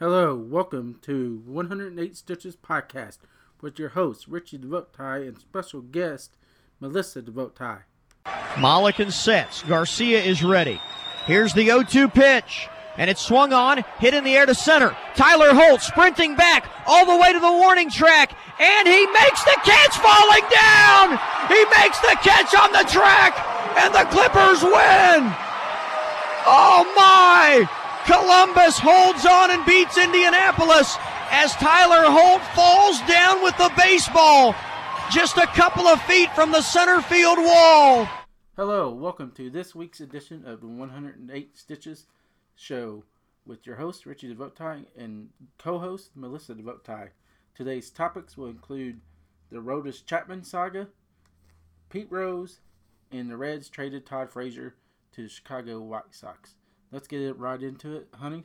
Hello, welcome to 108 Stitches Podcast with your host, Richie DeVote and special guest, Melissa DeVote. Molican sets. Garcia is ready. Here's the 0 2 pitch. And it's swung on, hit in the air to center. Tyler Holt sprinting back all the way to the warning track, and he makes the catch falling down! He makes the catch on the track, and the Clippers win! Oh my! Columbus holds on and beats Indianapolis as Tyler Holt falls down with the baseball just a couple of feet from the center field wall. Hello, welcome to this week's edition of the 108 Stitches show with your host Richie DeVotai and co-host Melissa DeVotai. Today's topics will include the Aroldis Chapman saga, Pete Rose, and the Reds traded Todd Frazier to the Chicago White Sox. Let's get it right into it, honey.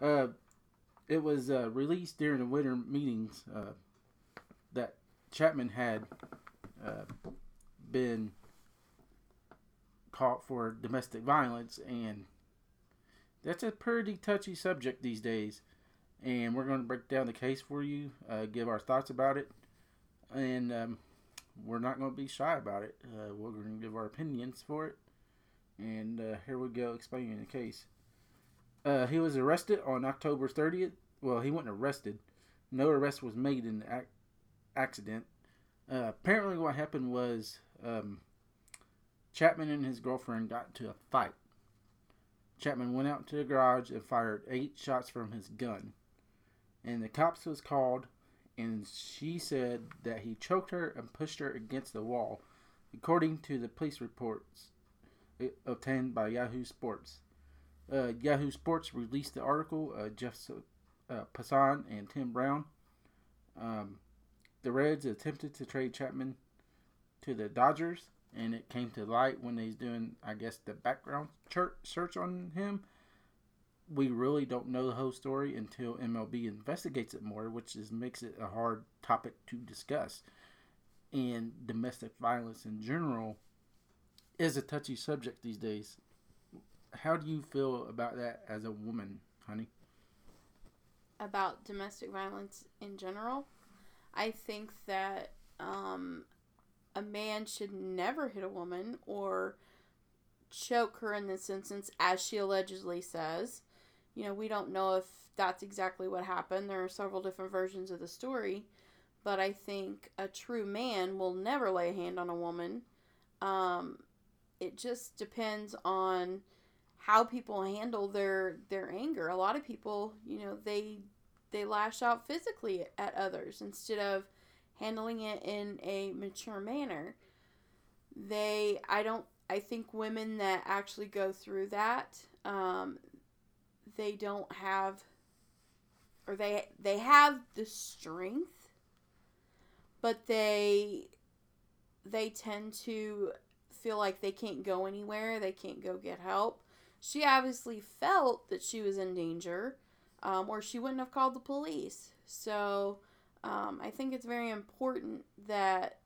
Uh, it was uh, released during the winter meetings uh, that Chapman had uh, been caught for domestic violence, and that's a pretty touchy subject these days. And we're going to break down the case for you, uh, give our thoughts about it, and um, we're not going to be shy about it. Uh, we're going to give our opinions for it. And uh, here we go explaining the case. Uh, he was arrested on October 30th. Well, he wasn't arrested. No arrest was made in the ac- accident. Uh, apparently, what happened was um, Chapman and his girlfriend got into a fight. Chapman went out to the garage and fired eight shots from his gun. And the cops was called, and she said that he choked her and pushed her against the wall, according to the police reports obtained by Yahoo Sports. Uh, Yahoo Sports released the article. Uh, Jeff uh, Passan and Tim Brown. Um, the Reds attempted to trade Chapman to the Dodgers, and it came to light when he's doing, I guess, the background search on him. We really don't know the whole story until MLB investigates it more, which is makes it a hard topic to discuss. And domestic violence in general is a touchy subject these days. How do you feel about that as a woman, honey? About domestic violence in general, I think that um, a man should never hit a woman or choke her in this instance, as she allegedly says. You know, we don't know if that's exactly what happened. There are several different versions of the story, but I think a true man will never lay a hand on a woman. Um, it just depends on how people handle their their anger. A lot of people, you know, they they lash out physically at others instead of handling it in a mature manner. They I don't I think women that actually go through that um, they don't have or they they have the strength but they they tend to feel like they can't go anywhere, they can't go get help. She obviously felt that she was in danger, um, or she wouldn't have called the police. So um, I think it's very important that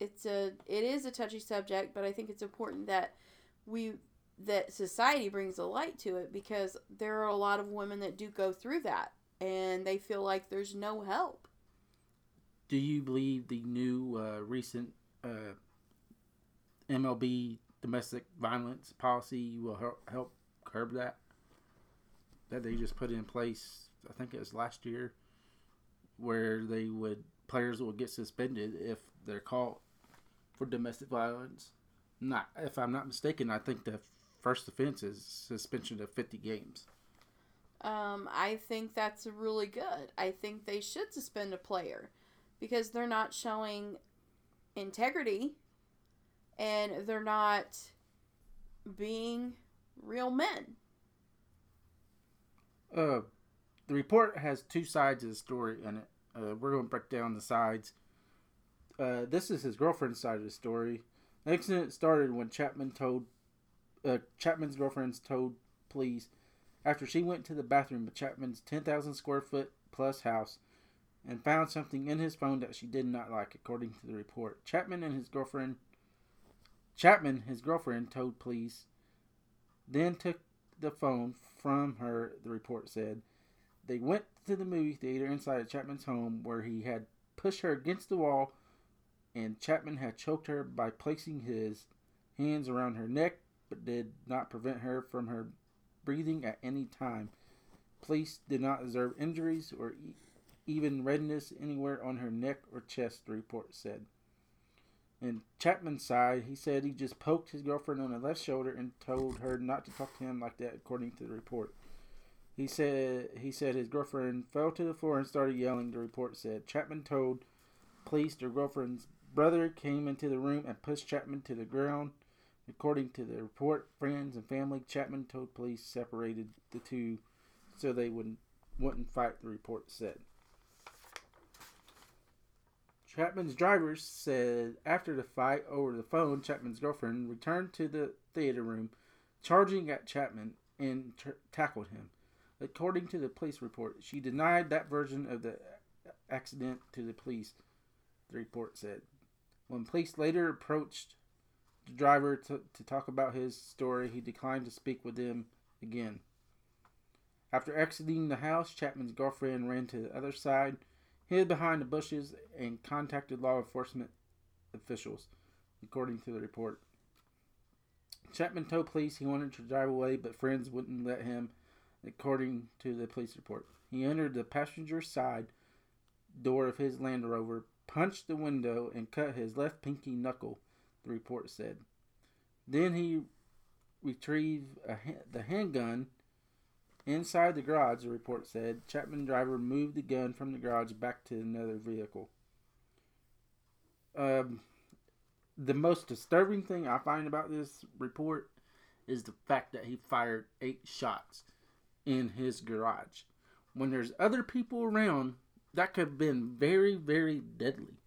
it's a it is a touchy subject, but I think it's important that we that society brings a light to it because there are a lot of women that do go through that and they feel like there's no help. Do you believe the new uh, recent uh, MLB domestic violence policy will help, curb that. That they just put in place, I think it was last year, where they would players would get suspended if they're caught for domestic violence. Not, if I'm not mistaken, I think the first offense is suspension of 50 games. Um, I think that's really good. I think they should suspend a player because they're not showing integrity and they're not being real men. Uh, the report has two sides of the story in it. Uh, we're going to break down the sides. Uh, this is his girlfriend's side of the story. The accident started when Chapman told uh, Chapman's girlfriend's told police after she went to the bathroom of Chapman's 10,000 square foot plus house and found something in his phone that she did not like, according to the report. Chapman and his girlfriend Chapman, his girlfriend, told police, then took the phone from her, the report said. They went to the movie theater inside of Chapman's home where he had pushed her against the wall and Chapman had choked her by placing his hands around her neck but did not prevent her from her breathing at any time. Police did not observe injuries or e- even redness anywhere on her neck or chest, the report said. In Chapman's side, he said he just poked his girlfriend on the left shoulder and told her not to talk to him like that, according to the report. He said he said his girlfriend fell to the floor and started yelling. The report said Chapman told police their girlfriend's brother came into the room and pushed Chapman to the ground. According to the report, friends and family, Chapman told police separated the two so they wouldn't wouldn't fight. The report said. Chapman's driver said after the fight over the phone, Chapman's girlfriend returned to the theater room, charging at Chapman and t- tackled him. According to the police report, she denied that version of the accident to the police, the report said. When police later approached the driver to, to talk about his story, he declined to speak with them again. After exiting the house, Chapman's girlfriend ran to the other side, hid behind the bushes, and contacted law enforcement officials, according to the report. Chapman told police he wanted to drive away, but friends wouldn't let him, according to the police report. He entered the passenger side door of his Land Rover, punched the window, and cut his left pinky knuckle, the report said. Then he retrieved ha- the handgun inside the garage, the report said. Chapman driver moved the gun from the garage back to another vehicle. Um, the most disturbing thing I find about this report is the fact that he fired eight shots in his garage. When there's other people around, that could have been very, very deadly.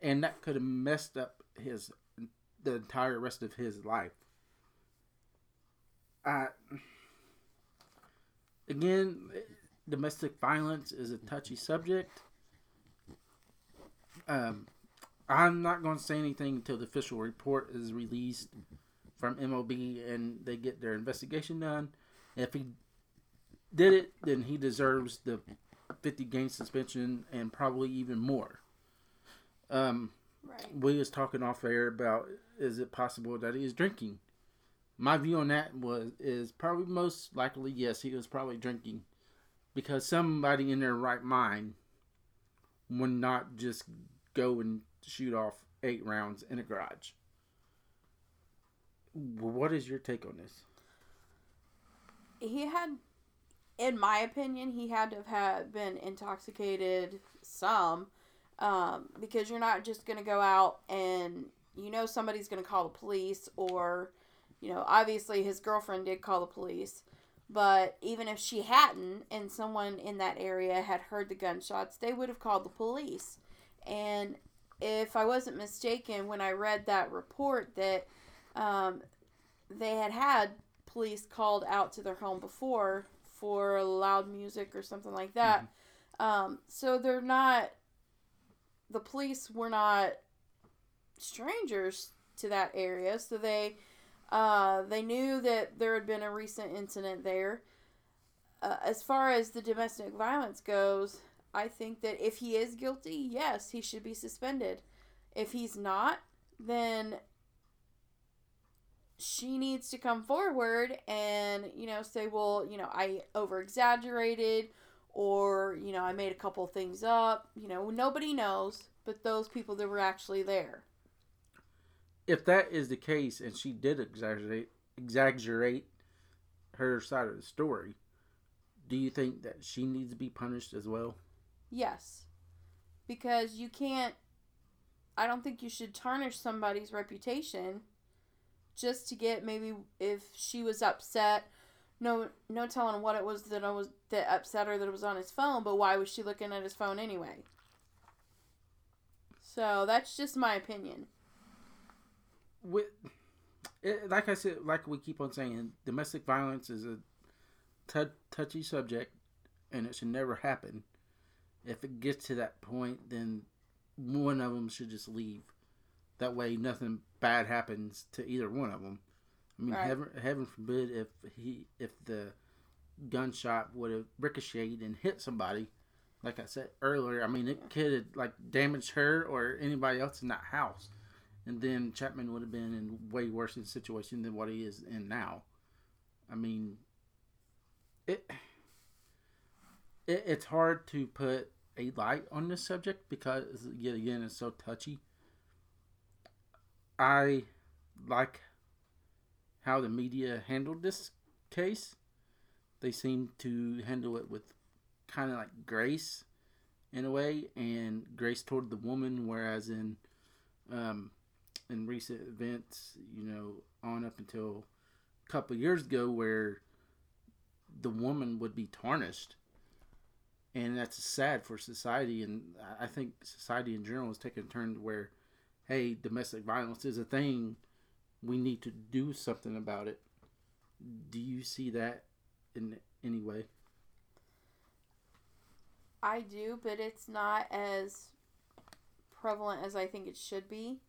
And that could have messed up his the entire rest of his life. Uh, again, domestic violence is a touchy subject. Um, I'm not going to say anything until the official report is released from MLB and they get their investigation done. If he did it, then he deserves the 50 game suspension and probably even more. Um, Right. we was talking off air about is it possible that he is drinking? My view on that was is probably most likely yes, he was probably drinking because somebody in their right mind would not just go and shoot off eight rounds in a garage. What is your take on this? He had, in my opinion, he had to have had been intoxicated some, um, because you're not just gonna go out and you know somebody's gonna call the police or, you know, obviously his girlfriend did call the police, but even if she hadn't and someone in that area had heard the gunshots, they would have called the police. And if I wasn't mistaken, when I read that report that um, they had had police called out to their home before for loud music or something like that. Um, so they're not, the police were not strangers to that area. So they, uh, they knew that there had been a recent incident there. Uh, as far as the domestic violence goes, I think that if he is guilty, yes, he should be suspended. If he's not, then she needs to come forward and you know say well you know i over exaggerated or you know i made a couple things up you know nobody knows but those people that were actually there If that is the case and she did exaggerate exaggerate her side of the story, do you think that she needs to be punished as well? yes. Because you can't i don't think you should tarnish somebody's reputation just to get maybe if she was upset no no telling what it was that I was that upset her that it was on his phone but why was she looking at his phone anyway? So that's just my opinion with it, like I said, like we keep on saying, domestic violence is a t- touchy subject, and it should never happen. If it gets to that point, then one of them should just leave. That way, nothing bad happens to either one of them. I mean, Right. heaven, heaven forbid if he if the gunshot would have ricocheted and hit somebody. Like I said earlier, I mean, it could have like damaged her or anybody else in that house, and then Chapman would have been in way worse a situation than what he is in now. I mean, it, it it's hard to put a light on this subject because yet again it's so touchy. I like how the media handled this case. They seem to handle it with kind of like grace in a way, and grace toward the woman, whereas in um, in recent events, you know, on up until a couple years ago, where the woman would be tarnished, and that's sad for society. And I- think society in general is taking a turn to where, hey, domestic violence is a thing. We need to do something about it. Do you see that in any way? I do, but it's not as prevalent as I think it should be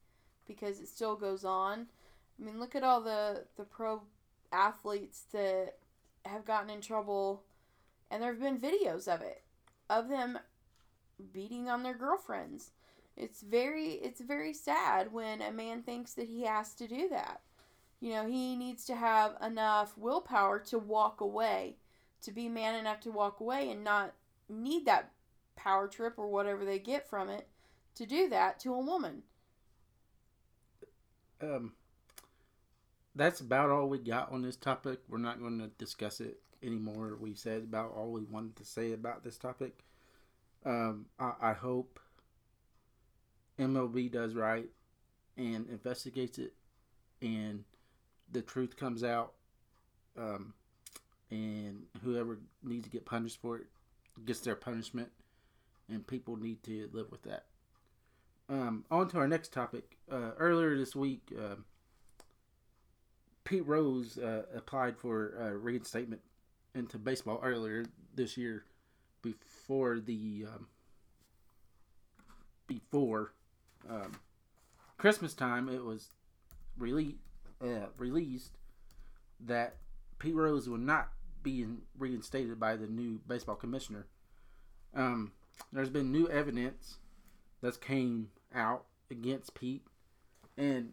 because it still goes on. I mean, look at all the the pro athletes that have gotten in trouble and there have been videos of it of them beating on their girlfriends. It's very it's very sad when a man thinks that he has to do that. You know, he needs to have enough willpower to walk away, to be man enough to walk away and not need that power trip or whatever they get from it to do that to a woman. Um, that's about all we got on this topic. We're not going to discuss it anymore. We said about all we wanted to say about this topic. Um, I, I hope MLB does right and investigates it, and the truth comes out. Um, and whoever needs to get punished for it gets their punishment, and people need to live with that. Um, on to our next topic. Uh, earlier this week, uh, Pete Rose uh, applied for reinstatement into baseball earlier this year, before the um, before um, Christmas time. It was rele- uh, released that Pete Rose would not be reinstated by the new baseball commissioner. Um, there's been new evidence that's came out against Pete, and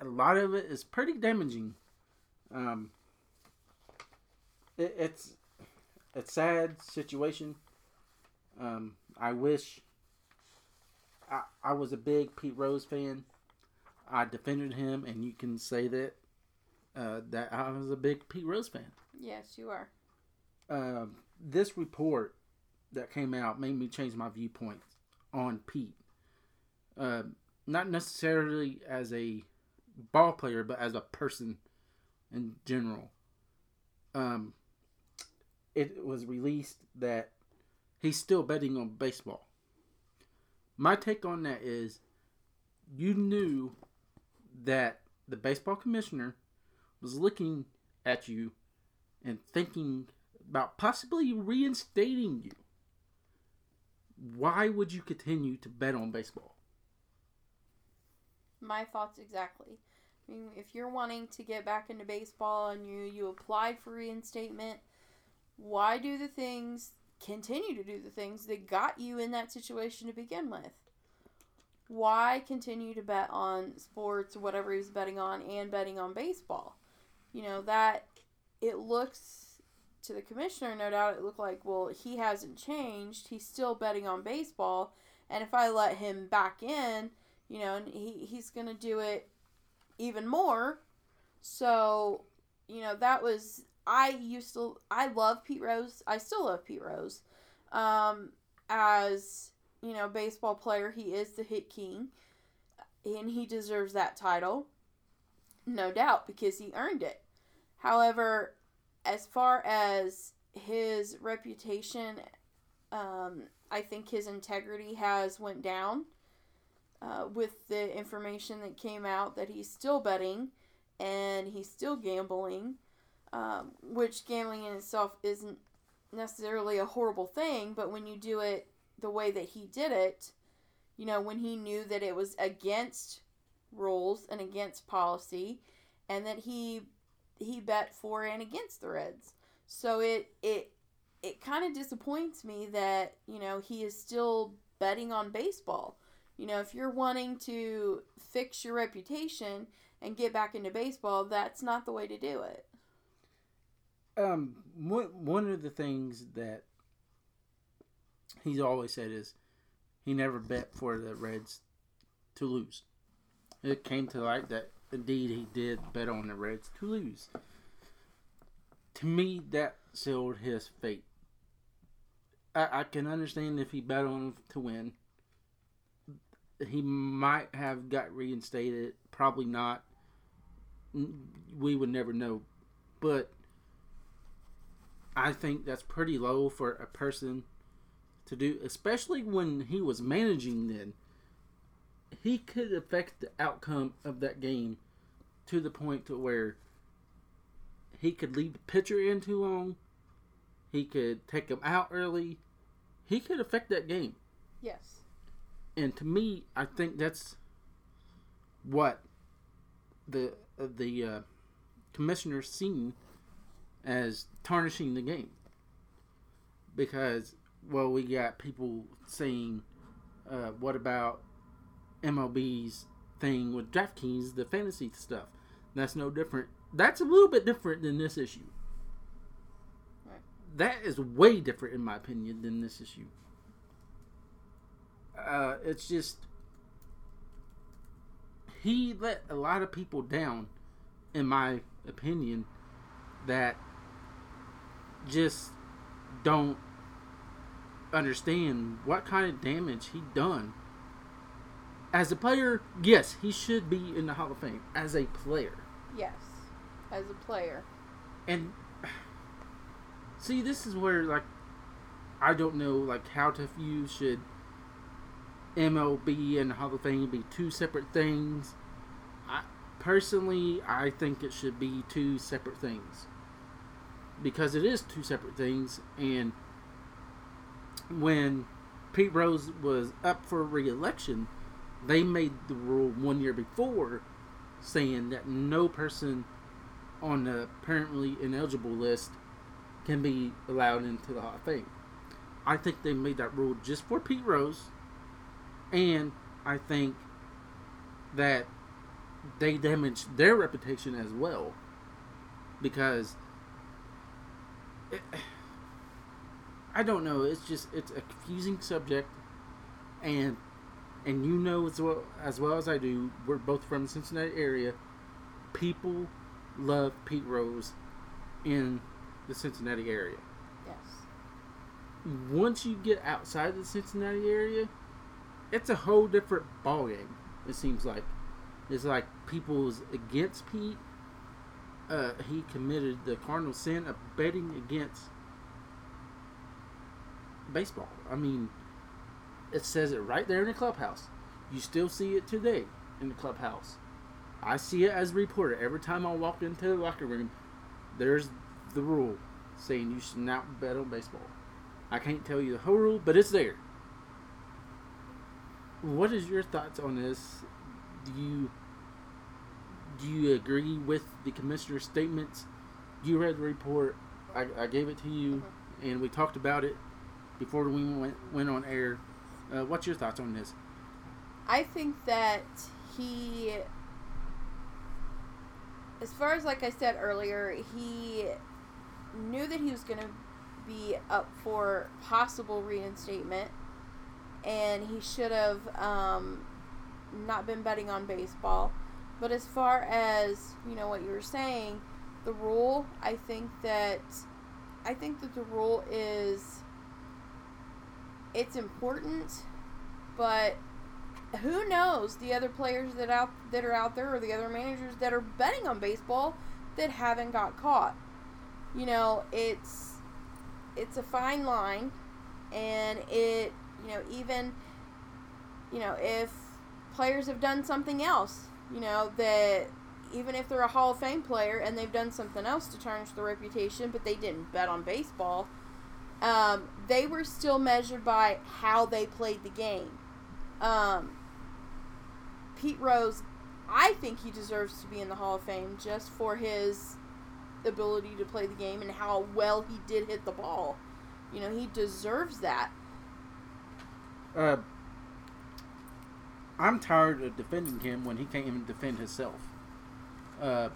a lot of it is pretty damaging. Um, it, it's a sad situation. Um, I wish I, I was a big Pete Rose fan. I defended him, and you can say that uh, that I was a big Pete Rose fan. Yes, you are. Um, this report that came out made me change my viewpoint on Pete. Uh, not necessarily as a ball player, but as a person in general. Um, it was released that he's still betting on baseball. My take on that is you knew that the baseball commissioner was looking at you and thinking about possibly reinstating you. Why would you continue to bet on baseball? My thoughts exactly. I mean, if you're wanting to get back into baseball and you you applied for reinstatement, why do the things continue to do the things that got you in that situation to begin with? Why continue to bet on sports, whatever he was betting on, and betting on baseball? You know, that it looks to the commissioner, no doubt, it looked like, well, he hasn't changed. He's still betting on baseball. And if I let him back in, you know, and he, he's going to do it even more. So, you know, that was, I used to, I love Pete Rose. I still love Pete Rose. Um, as, you know, baseball player, he is the hit king. And he deserves that title. No doubt, because he earned it. However, as far as his reputation, um, I think his integrity has went down uh, with the information that came out that he's still betting and he's still gambling, um, which gambling in itself isn't necessarily a horrible thing, but when you do it the way that he did it, you know, when he knew that it was against rules and against policy, and that he he bet for and against the Reds. So it it it kind of disappoints me that you know he is still betting on baseball. You know, if you're wanting to fix your reputation and get back into baseball, that's not the way to do it. Um, one one of the things that he's always said is he never bet for the Reds to lose. It came to light that indeed he did bet on the Reds to lose. To me, that sealed his fate. I, I can understand if he bet on to win. He might have got reinstated. Probably not. Mm, we would never know. But I think that's pretty low for a person to do, especially when he was managing then. He could affect the outcome of that game to the point to where he could leave the pitcher in too long. He could take him out early. He could affect that game. Yes. And to me, I think that's what the uh, the uh, commissioner seen as tarnishing the game. Because well, we got people saying, uh, "What about MLB's thing with DraftKings, the fantasy stuff?" That's no different. That's a little bit different than this issue. Right. That is way different, in my opinion, than this issue. Uh, it's just he let a lot of people down, in my opinion, that just don't understand what kind of damage he done. As a player, yes, he should be in the Hall of Fame. As a player, Yes. As a player. and see, this is where like I don't know like how to view should MLB and the Hall of Fame be two separate things. I personally, I think it should be two separate things because it is two separate things, and when Pete Rose was up for re-election, they made the rule one year before saying that no person on the apparently ineligible list can be allowed into the Hall of Fame. I think they made that rule just for Pete Rose, and I think that they damaged their reputation as well because it, I don't know. It's just it's a confusing subject, and and you know as well as well as I do. We're both from the Cincinnati area. People love Pete Rose in the Cincinnati area. Yes. Once you get outside the Cincinnati area, it's a whole different ballgame. It seems like it's like people's against Pete. Uh, he committed the cardinal sin of betting against baseball. I mean, it says it right there in the clubhouse. You still see it today in the clubhouse. I see it as a reporter every time I walk into the locker room. There's the rule saying you should not bet on baseball. I can't tell you the whole rule, but it's there. What is your thoughts on this? Do you do you agree with the commissioner's statements? You read the report. I, I gave it to you, mm-hmm. and we talked about it before we went went on air. Uh, what's your thoughts on this? I think that he, as far as like I said earlier, he knew that he was going to be up for possible reinstatement, and he should have um, not been betting on baseball. But as far as you know what you were saying, the rule, I think that I think that the rule is it's important, but who knows the other players that out that are out there or the other managers that are betting on baseball that haven't got caught. You know, it's it's a fine line and it you know even you know if players have done something else you know that even if they're a hall of fame player and they've done something else to tarnish their reputation but they didn't bet on baseball um, they were still measured by how they played the game um, pete rose I think he deserves to be in the Hall of Fame just for his ability to play the game and how well he did hit the ball. You know, he deserves that. Uh, I'm tired of defending him when he can't even defend himself. Uh,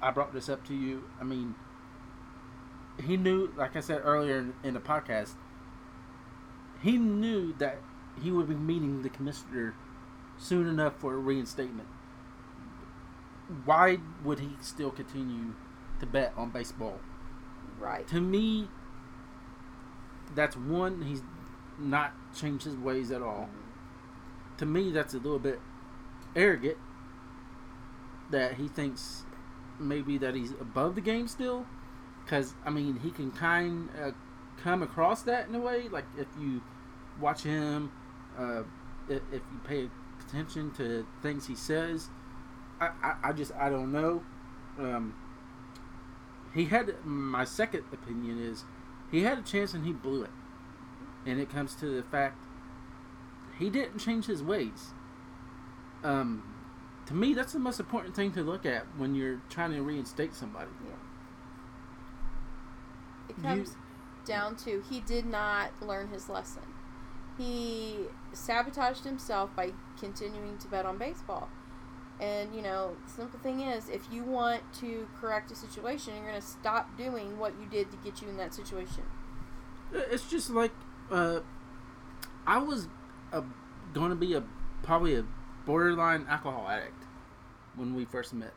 I brought this up to you. I mean, he knew, like I said earlier in, in the podcast, he knew that he would be meeting the commissioner soon enough for a reinstatement. Why would he still continue to bet on baseball? Right. To me, that's one, he's not changed his ways at all. To me, that's a little bit arrogant that he thinks maybe that he's above the game still. Because, I mean, he can kind of come across that in a way. Like, if you watch him, uh, if, you pay attention to things he says, I, I, I just, I don't know. Um, he had, my second opinion is, he had a chance and he blew it. And it comes to the fact he didn't change his ways. Um, to me, that's the most important thing to look at when you're trying to reinstate somebody. It comes down to he did not learn his lesson. He sabotaged himself by continuing to bet on baseball. And, you know, the simple thing is, if you want to correct a situation, you're going to stop doing what you did to get you in that situation. It's just like uh, I was going to be a probably a borderline alcohol addict when we first met.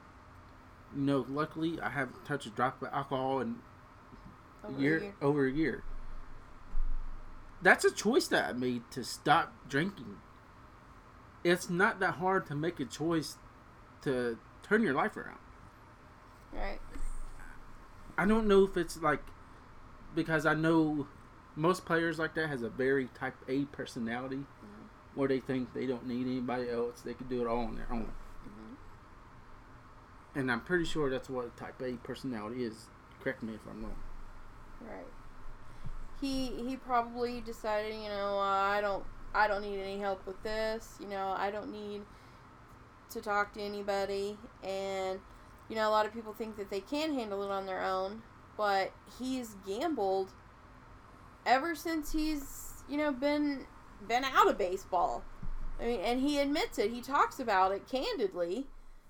You know, luckily I haven't touched a drop of alcohol in Over year, a year. over a year. That's a choice that I made to stop drinking. It's not that hard to make a choice to turn your life around. Right. I don't know if it's like because I know most players like that has a very type A personality mm-hmm. where they think they don't need anybody else. They can do it all on their own. Mm-hmm. And I'm pretty sure that's what a type A personality is. Correct me if I'm wrong. Right. He he probably decided, you know, uh, I don't I don't need any help with this. You know, I don't need to talk to anybody. And you know, a lot of people think that they can handle it on their own, but he's gambled ever since he's you know been been out of baseball. I mean, and he admits it. He talks about it candidly,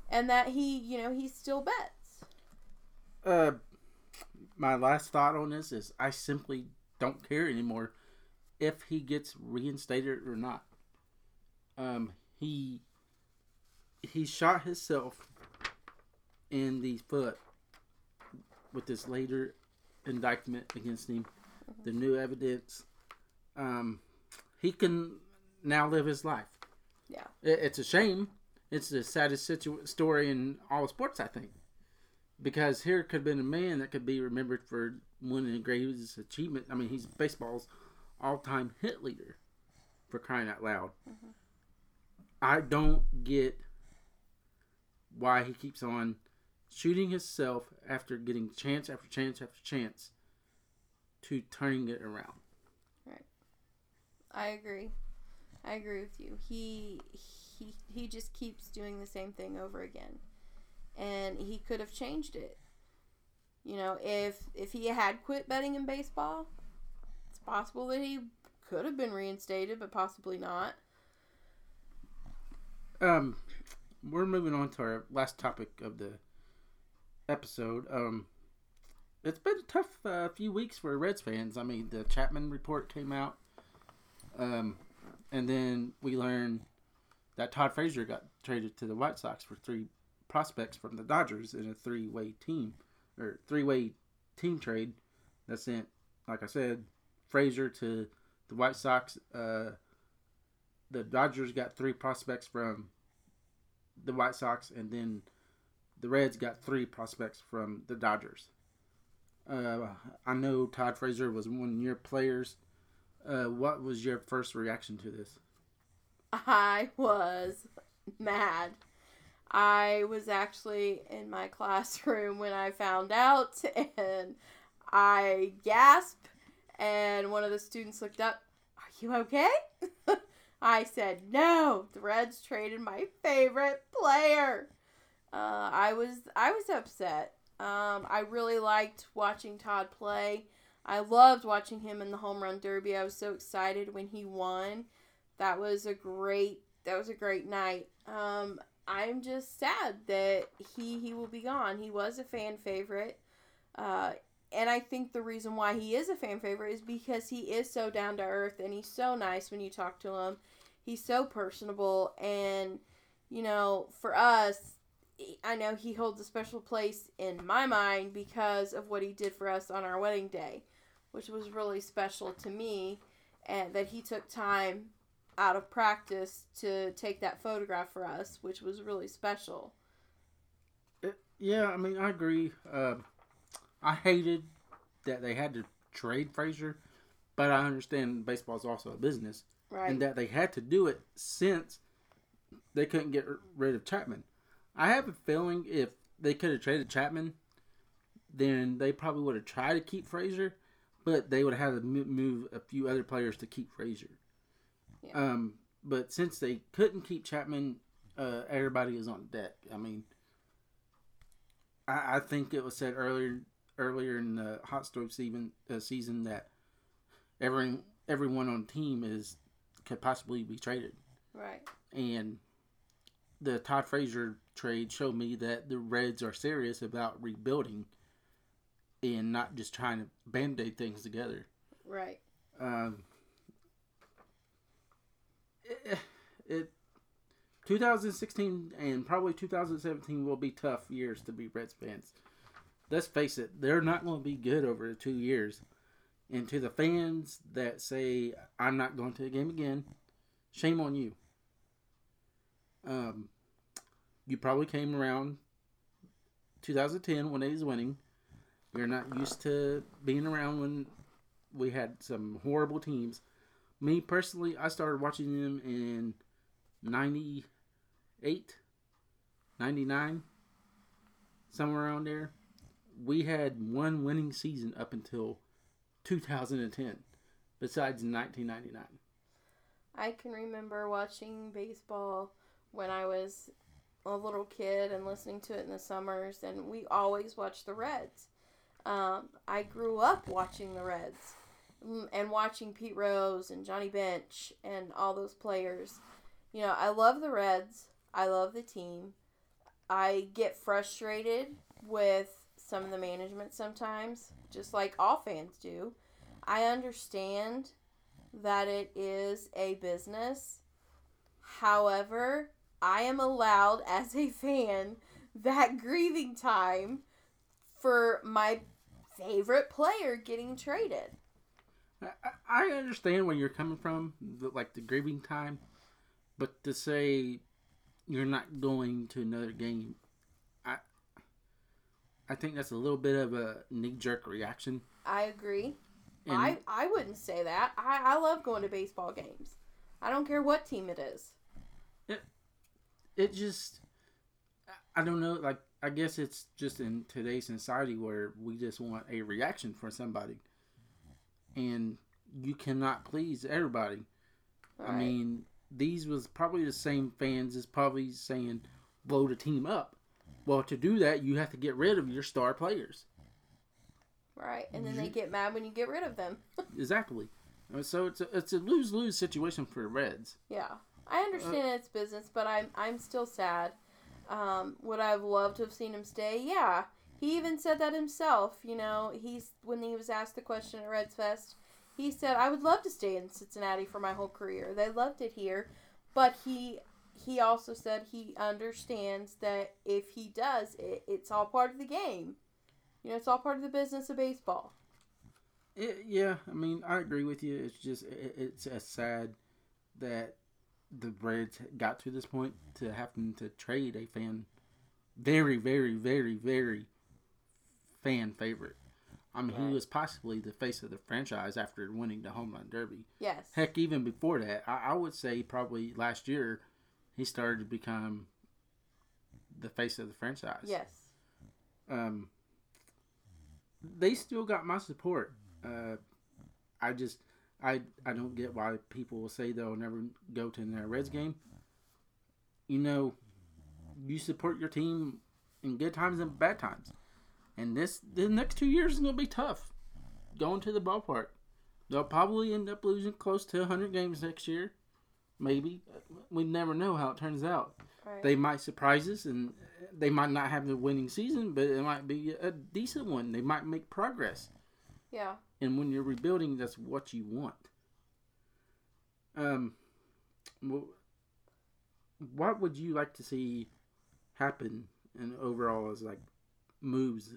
and that he you know he still bets. Uh, my last thought on this is I simply don't care anymore if he gets reinstated or not. Um, he he shot himself in the foot with this later indictment against him, the new evidence. Um, he can now live his life. Yeah. It, it's a shame. It's the saddest situ- story in all of sports, I think. Because here could have been a man that could be remembered for one of the greatest achievement. I mean, he's baseball's all-time hit leader, for crying out loud. Mm-hmm. I don't get why he keeps on shooting himself after getting chance after chance after chance to turning it around. Right. I agree. I agree with you. He he he just keeps doing the same thing over again. And he could have changed it. You know, if if he had quit betting in baseball, it's possible that he could have been reinstated, but possibly not. Um, we're moving on to our last topic of the episode. Um, it's been a tough uh, few weeks for Reds fans. I mean, the Chapman report came out, um, and then we learned that Todd Frazier got traded to the White Sox for three prospects from the Dodgers in a three-way team or three-way team trade that sent, like I said, Frazier to the White Sox. Uh, the Dodgers got three prospects from the White Sox, and then the Reds got three prospects from the Dodgers. Uh, I know Todd Frazier was one of your players. Uh, what was your first reaction to this? I was mad. I was actually in my classroom when I found out, and I gasped. And one of the students looked up, Are you okay? I said no. The Reds traded my favorite player. Uh, I was I was upset. Um, I really liked watching Todd play. I loved watching him in the home run derby. I was so excited when he won. That was a great that was a great night. Um, I'm just sad that he he will be gone. He was a fan favorite. Uh, and I think the reason why he is a fan favorite is because he is so down to earth and he's so nice when you talk to him. He's so personable and you know, for us, I know he holds a special place in my mind because of what he did for us on our wedding day, which was really special to me and that he took time out of practice to take that photograph for us, which was really special. Yeah, I mean, I agree. Uh, I hated that they had to trade Frazier, but I understand baseball is also a business, Right. and that they had to do it since they couldn't get rid of Chapman. I have a feeling if they could have traded Chapman, then they probably would have tried to keep Frazier, but they would have had to mo- move a few other players to keep Frazier. Yeah. Um, but since they couldn't keep Chapman, uh, everybody is on deck. I mean, I, I think it was said earlier earlier in the hot stove season uh, season that every everyone on the team is could possibly be traded, right. and the Todd Frazier trade showed me that the Reds are serious about rebuilding and not just trying to band aid things together. Right. Um, it, it 2016 and probably 2017 will be tough years to be Reds fans. Let's face it, they're not going to be good over two years. And to the fans that say I'm not going to the game again, shame on you. Um, you probably came around 2010 when they was winning. You're not used to being around when we had some horrible teams. Me personally, I started watching them in 98, 99, somewhere around there. We had one winning season up until 2010, besides 1999. I can remember watching baseball when I was a little kid and listening to it in the summers, and we always watched the Reds. Um, I grew up watching the Reds and watching Pete Rose and Johnny Bench and all those players. You know, I love the Reds. I love the team. I get frustrated with some of the management sometimes, just like all fans do. I understand that it is a business. However, I am allowed as a fan that grieving time for my favorite player getting traded. I, I understand where you're coming from, the, like the grieving time, but to say you're not going to another game, I I think that's a little bit of a knee jerk reaction. I agree. And I, I wouldn't say that. I, I love going to baseball games. I don't care what team it is. it it just I don't know. Like I guess it's just in today's society where we just want a reaction from somebody, and you cannot please everybody. I mean, these was probably the same fans as probably saying blow the team up. Well, to do that, you have to get rid of your star players. Right. And then they get mad when you get rid of them. Exactly. So it's a, it's a lose lose situation for the Reds. Yeah, I understand it's business, but I'm I'm still sad. Um, would I've loved to have seen him stay? Yeah, he even said that himself. You know, he's when he was asked the question at Reds Fest, he said, "I would love to stay in Cincinnati for my whole career. They loved it here," but he he also said he understands that if he does, it, it's all part of the game. You know, it's all part of the business of baseball. It, yeah, I mean, I agree with you. It's just it, it's a sad that the Reds got to this point to having to trade a fan, very, very, very, very fan favorite. I mean, Right. he was possibly the face of the franchise after winning the home run derby. Yes. Heck, even before that, I, I would say probably last year he started to become the face of the franchise. Yes. Um, they still got my support. Uh, I just I I don't get why people will say they'll never go to another Reds game. You know, you support your team in good times and bad times. And this the next two years is gonna be tough. Going to the ballpark. They'll probably end up losing close to 100 games next year. Maybe. We never know how it turns out. Right. They might surprise us and they might not have the winning season, but it might be a decent one. They might make progress. yeah. And when you're rebuilding, that's what you want. Um, wh- what would you like to see happen and overall as like moves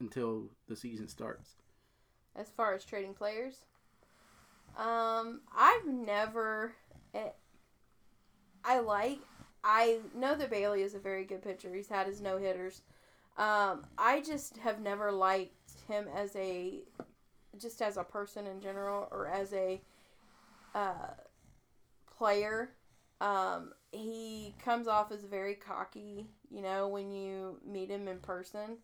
until the season starts? as far as trading players. Um, I've never. eh, I like. I know that Bailey is a very good pitcher. He's had his no hitters. Um, I just have never liked him as a, just as a person in general, or as a, uh, player. Um, he comes off as very cocky, you know, when you meet him in person.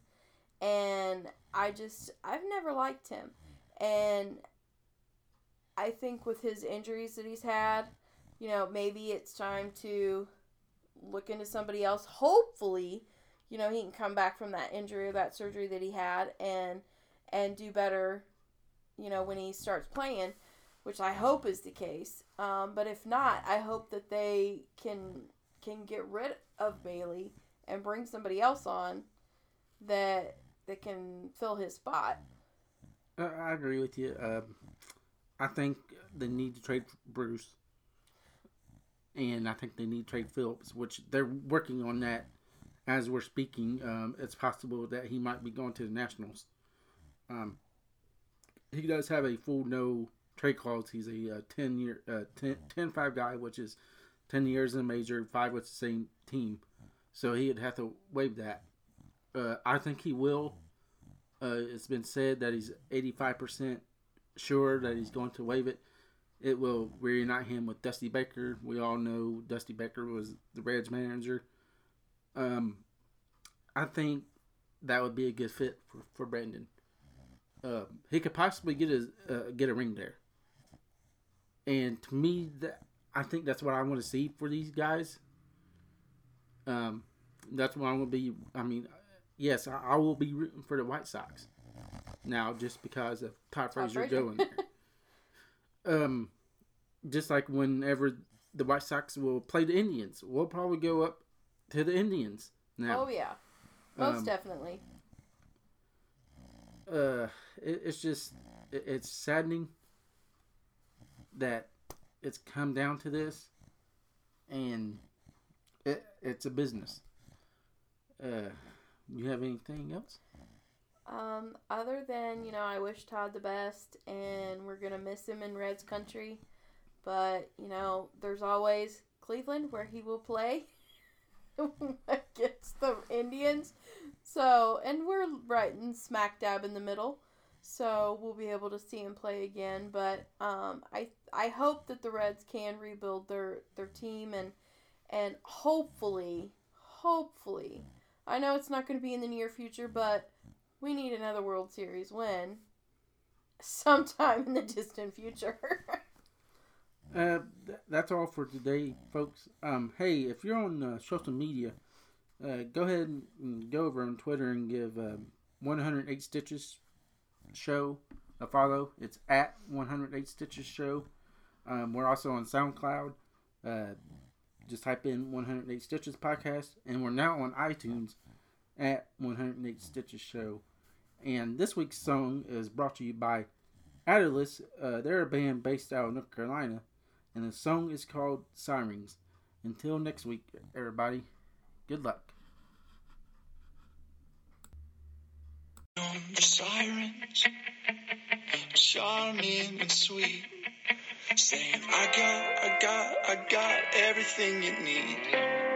And I just, I've never liked him. And I think with his injuries that he's had, you know, maybe it's time to look into somebody else. Hopefully, you know, he can come back from that injury or that surgery that he had and and do better, you know, when he starts playing, which I hope is the case. Um, but if not, I hope that they can can get rid of Bailey and bring somebody else on that that can fill his spot. Uh, I agree with you. Um, I think they need to trade Bruce, and I think they need to trade Phillips, which they're working on that as we're speaking. Um, it's possible that he might be going to the Nationals. Um, he does have a full no trade clause. He's a uh, 10 year, uh, 10, 10 5 guy, which is 10 years in major, five with the same team. So he'd have to waive that. Uh, I think he will. Uh, it's been said that he's 85% sure that he's going to waive it. It will reunite him with Dusty Baker. We all know Dusty Baker was the Reds manager. Um, I think that would be a good fit for, for Brandon. Uh, he could possibly get a uh, get a ring there. And to me, that I think that's what I want to see for these guys. Um, that's what I'm gonna be. I mean, yes, I, I will be rooting for the White Sox now, just because of Todd Frazier. going there. um, just like whenever the White Sox will play the Indians, we'll probably go up to the Indians now. Oh yeah, most Um, definitely. uh, it, it's just it, it's saddening that it's come down to this, and it it's a business. Uh, you have anything else? Um, other than you know, I wish Todd the best, and we're gonna miss him in Reds country. But you know, there's always Cleveland where he will play against the Indians. So, and we're right in smack dab in the middle. So we'll be able to see him play again. But um, I I hope that the Reds can rebuild their their team and and hopefully hopefully I know it's not going to be in the near future, but we need another World Series win sometime in the distant future. Uh, th- that's all for today, folks. Um, hey, if you're on uh, social media, uh, go ahead and go over on Twitter and give um, 108 Stitches Show a follow. It's at 108 Stitches Show. Um, we're also on SoundCloud. Uh, just type in 108 Stitches Podcast, and we're now on iTunes at 108 Stitches Show. And this week's song is brought to you by Atlas. Uh, they're a band based out of North Carolina, and the song is called Sirens. Until next week, everybody, good luck. Sirens, charming and sweet, saying, I got, I got, I got everything you need.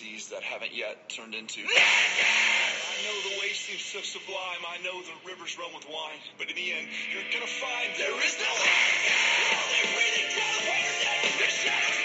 Fantasies that haven't yet turned into. I know the way seems so sublime. I know the rivers run with wine. But in the end, you're gonna find there is no Only breathing teleporters and the shadows